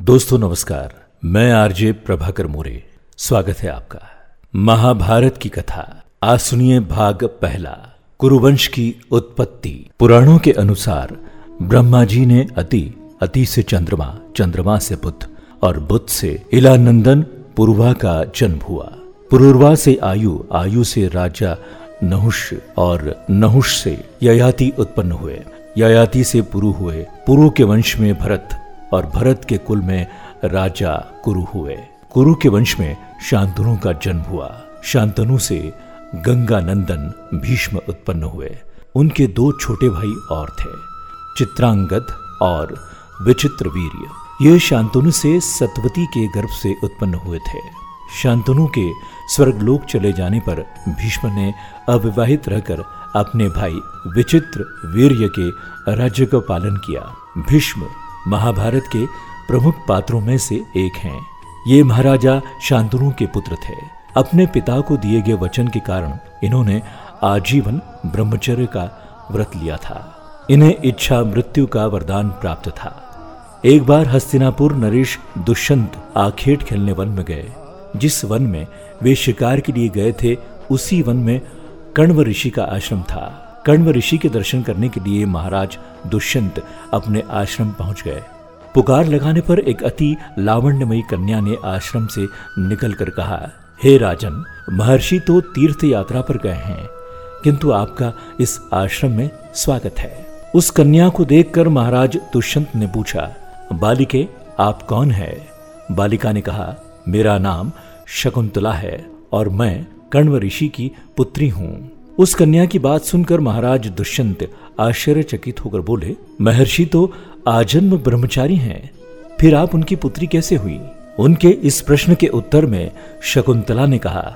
दोस्तों, नमस्कार। मैं आरजे प्रभाकर मोरे। स्वागत है आपका। महाभारत की कथा। आज सुनिए भाग पहला, कुरुवंश की उत्पत्ति। पुराणों के अनुसार, ब्रह्मा जी ने अति अति से चंद्रमा चंद्रमा से बुद्ध और बुद्ध से इलानंदन, पूर्वा का जन्म हुआ। पुरुर्वा से आयु आयु से राजा नहुष और नहुष से ययाति उत्पन्न हुए। ययाति से पुरु हुए। पुरु के वंश में भरत और भरत के कुल में राजा कुरु हुए। कुरु के वंश में शांतनु का जन्म हुआ। शांतनु से गंगा नंदन भीष्म उत्पन्न हुए। उनके दो छोटे भाई और थे, चित्रांगद और विचित्र वीर्य ये शांतनु से सतवती के गर्भ से उत्पन्न हुए थे। शांतनु के स्वर्गलोक चले जाने पर भीष्म ने अविवाहित रहकर अपने भाई विचित्र वीर्य के राज्य का पालन किया। भीष्म महाभारत के प्रमुख पात्रों में से एक हैं। ये महाराजा शांतनु के पुत्र थे। अपने पिता को दिए गए वचन के कारण इन्होंने आजीवन ब्रह्मचर्य का व्रत लिया था। इन्हें इच्छा मृत्यु का वरदान प्राप्त था। एक बार हस्तिनापुर नरेश दुष्यंत आखेट खेलने वन में गए। जिस वन में वे शिकार के लिए गए थे, उसी वन में कण्व ऋषि का आश्रम था। कण्व ऋषि के दर्शन करने के लिए महाराज दुष्यंत अपने आश्रम पहुँच गए। पुकार लगाने पर एक अति लावण्यमयी कन्या ने आश्रम से निकलकर कहा, हे राजन, महर्षि तो तीर्थ यात्रा पर गए हैं, किंतु आपका इस आश्रम में स्वागत है। उस कन्या को देखकर महाराज दुष्यंत ने पूछा, बालिके, आप कौन है? बालिका ने कहा, मेरा नाम शकुंतला है और मैं कण्व ऋषि की पुत्री हूँ। उस कन्या की बात सुनकर महाराज दुष्यंत आश्चर्यचकित होकर बोले, महर्षि तो आजन्म ब्रह्मचारी हैं, फिर आप उनकी पुत्री कैसे हुई? उनके इस प्रश्न के उत्तर में शकुंतला ने कहा,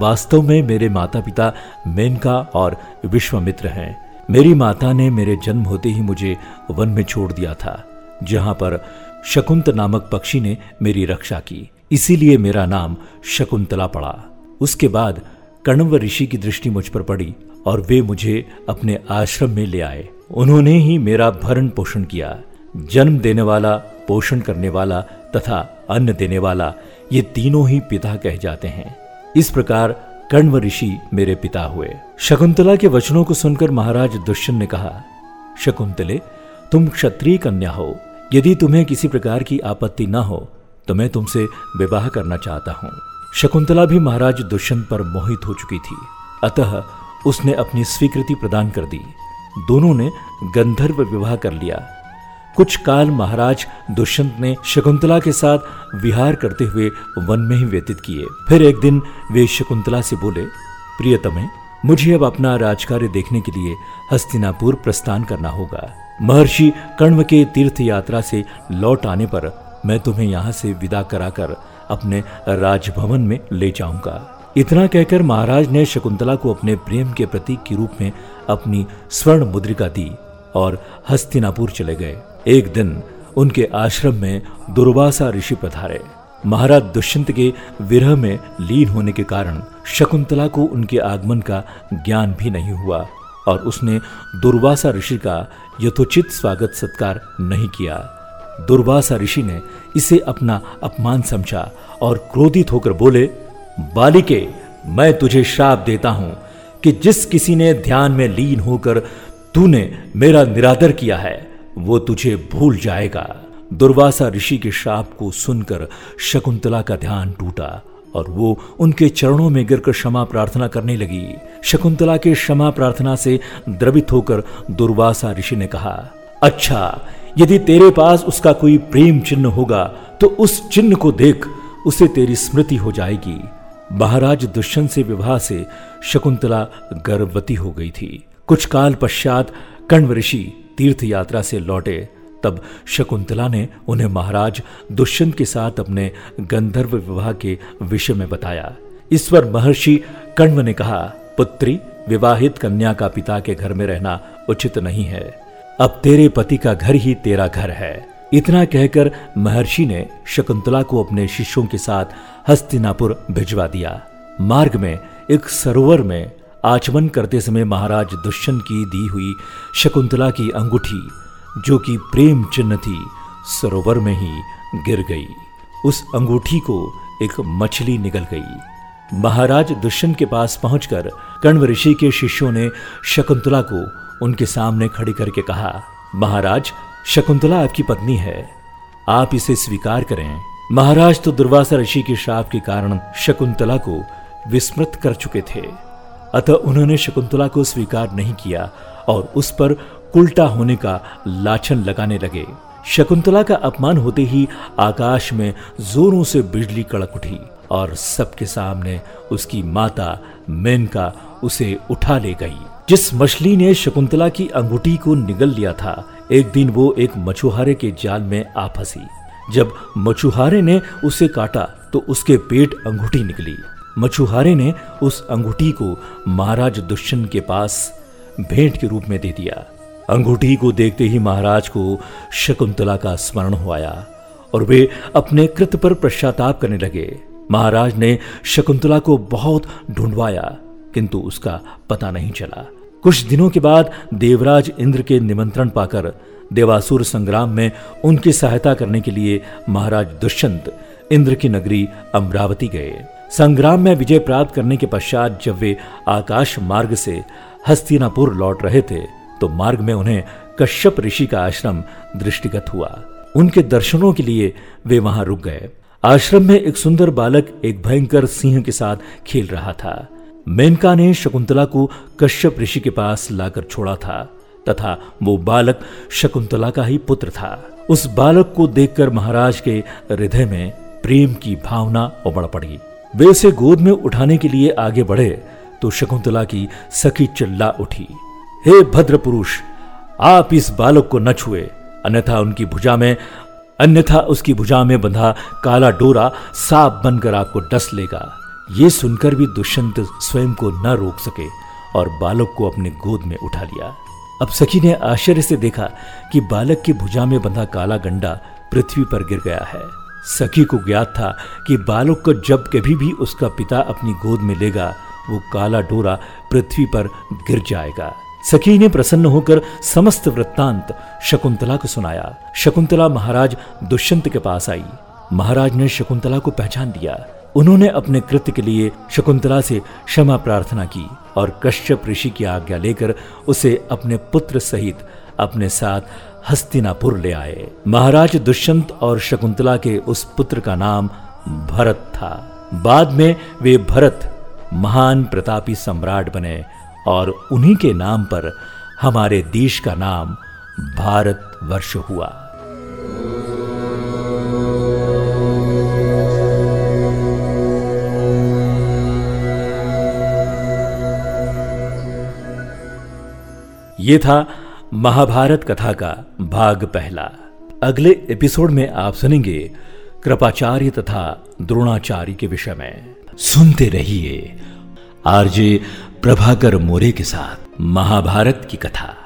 वास्तव में मेरे माता पिता मेनका और विश्वामित्र हैं। मेरी माता ने मेरे जन्म होते ही मुझे वन में छोड़ दिया था, जहाँ पर शकुंत नामक पक्षी ने मेरी रक्षा की। इसीलिए मेरा नाम शकुंतला पड़ा। उसके बाद कण्व ऋषि की दृष्टि मुझ पर पड़ी और वे मुझे अपने आश्रम में ले आए। उन्होंने ही मेरा भरण पोषण किया, जन्म देने वाला पोषण करने वाला तथा अन्न देने वाला ये तीनों ही पिता कह जाते हैं। इस प्रकार कण्व ऋषि मेरे पिता हुए। शकुंतला के वचनों को सुनकर महाराज दुष्यन ने कहा, शकुंतले, तुम क्षत्रिय कन्या हो। यदि तुम्हें किसी प्रकार की आपत्ति न हो तो मैं तुमसे विवाह करना चाहता हूँ। शकुंतला भी महाराज दुष्यंत पर मोहित हो चुकी थी। अतः उसने अपनी स्वीकृति प्रदान कर दी। दोनों ने गंधर्व विवाह कर लिया। कुछ काल महाराज दुष्यंत ने शकुंतला के साथ विहार करते हुए वन में ही व्यतीत किए। फिर एक दिन वे शकुंतला से बोले, प्रियतमे, मुझे अब अपना राजकार्य देखने के लिए हस्तिनापुर प्रस्थान करना होगा। महर्षि कण्व के तीर्थ यात्रा से लौट आने पर मैं तुम्हें यहाँ से विदा कराकर अपने राजभवन में ले जाऊँगा। इतना कहकर महाराज ने शकुंतला को अपने प्रेम के प्रतीक के रूप में अपनी स्वर्ण मुद्रिका दी और हस्तिनापुर चले गए। एक दिन उनके आश्रम में दुर्वासा ऋषि पधारे। महाराज दुष्यंत के विरह में लीन होने के कारण शकुंतला को उनके आगमन का ज्ञान भी नहीं हुआ और उसने दुर्वासा ऋषि का यथोचित स्वागत सत्कार नहीं किया। दुर्वासा ऋषि ने इसे अपना अपमान समझा और क्रोधित होकर बोले, बालिके, मैं तुझे श्राप देता हूँ कि जिस किसी ने ध्यान में लीन होकर तूने मेरा निरादर किया है, वो तुझे भूल जाएगा। दुर्वासा ऋषि के श्राप को सुनकर शकुंतला का ध्यान टूटा और वो उनके चरणों में गिरकर क्षमा प्रार्थना करने लगी। शकुंतला के क्षमा प्रार्थना से द्रवित होकर दुर्वासा ऋषि ने कहा अच्छा यदि तेरे पास उसका कोई प्रेम चिन्ह होगा तो उस चिन्ह को देख उसे तेरी स्मृति हो जाएगी। महाराज दुष्यंत से विवाह से शकुंतला गर्भवती हो गई थी। कुछ काल पश्चात कण्व ऋषि तीर्थ यात्रा से लौटे, तब शकुंतला ने उन्हें महाराज दुष्यंत के साथ अपने गंधर्व विवाह के विषय में बताया। ईश्वर महर्षि कण्व ने कहा, पुत्री, विवाहित कन्या का पिता के घर में रहना उचित नहीं है। अब तेरे पति का घर ही तेरा घर है। इतना कहकर महर्षि ने शकुंतला को अपने शिष्यों के साथ हस्तिनापुर भिजवा दिया। मार्ग में, एक सरोवर में आचमन करते समय महाराज दुष्यंत की दी हुई शकुंतला की अंगूठी, जो कि प्रेम चिन्ह थी, सरोवर में ही गिर गई। उस अंगूठी को एक मछली निकल गई। महाराज दुष्यंत के पास पहुंचकर कण्व ऋषि के शिष्यों ने शकुंतला को उनके सामने खड़ी करके कहा, महाराज, शकुंतला आपकी पत्नी है। आप इसे स्वीकार करें। महाराज तो दुर्वासा ऋषि के श्राप के कारण शकुंतला को विस्मृत कर चुके थे। अतः उन्होंने शकुंतला को स्वीकार नहीं किया और उस पर उल्टा होने का लाछन लगाने लगे। शकुंतला का अपमान होते ही आकाश में जोरों से बिजली कड़क उठी। और सबके सामने उसकी माता मेनका उसे उठा ले गई। जिस मछली ने शकुंतला की अंगूठी को निगल लिया था, एक दिन वो एक मछुहारे के जाल में आ फंसी। जब मछुहारे ने उसे काटा तो उसके पेट अंगूठी निकली। मछुहारे ने उस अंगूठी को महाराज दुष्यंत के पास भेंट के रूप में दे दिया। अंगूठी को देखते ही महाराज को शकुंतला का स्मरण हो आया और वे अपने कृत पर पश्चाताप करने लगे। महाराज ने शकुंतला को बहुत ढूंढवाया, किंतु उसका पता नहीं चला। कुछ दिनों के बाद देवराज इंद्र के निमंत्रण पाकर देवासुर संग्राम में उनकी सहायता करने के लिए महाराज दुष्यंत इंद्र की नगरी अमरावती गए। संग्राम में विजय प्राप्त करने के पश्चात जब वे आकाश मार्ग से हस्तिनापुर लौट रहे थे तो मार्ग में उन्हें कश्यप ऋषि का आश्रम दृष्टिगत हुआ। उनके दर्शनों के लिए वे वहाँ रुक गए। आश्रम में एक सुंदर बालक एक भयंकर सिंह के साथ खेल रहा था। मेनका ने शकुंतला को कश्यप ऋषि के पास लाकर छोड़ा था, तथा वो बालक शकुंतला का ही पुत्र था। उस बालक को देखकर महाराज के हृदय में प्रेम की भावना उबड़ पड़ी। वे उसे गोद में उठाने के लिए आगे बढ़े तो शकुंतला की सखी चिल्ला उठी, हे भद्र पुरुष आप इस बालक को न छुए, अन्यथा उनकी भुजा में अन्यथा उसकी भुजा में बंधा काला डोरा सांप बनकर आपको डस लेगा। ये सुनकर भी दुष्यंत स्वयं को न रोक सके और बालक को अपने गोद में उठा लिया। अब सखी ने आश्चर्य से देखा कि बालक की भुजा में बंधा काला गंडा पृथ्वी पर गिर गया है। सखी को ज्ञात था कि बालक को जब कभी भी उसका पिता अपनी गोद में लेगा, वो काला डोरा पृथ्वी पर गिर जाएगा। सखी ने प्रसन्न होकर समस्त वृत्तांत शकुंतला को सुनाया। शकुंतला महाराज दुष्यंत के पास आई। महाराज ने शकुंतला को पहचान दिया। उन्होंने अपने कृत्य के लिए शकुंतला से क्षमा प्रार्थना की और कश्यप ऋषि की आज्ञा लेकर उसे अपने पुत्र सहित अपने साथ हस्तिनापुर ले आए। महाराज दुष्यंत और शकुंतला के उस पुत्र का नाम भरत था। बाद में वे भरत, महान प्रतापी सम्राट बने और उन्हीं के नाम पर हमारे देश का नाम भारत वर्ष हुआ। ये था महाभारत कथा का भाग पहला। अगले एपिसोड में आप सुनेंगे कृपाचार्य तथा द्रोणाचार्य के विषय में। सुनते रहिए। आरजे प्रभाकर मोरे के साथ महाभारत की कथा।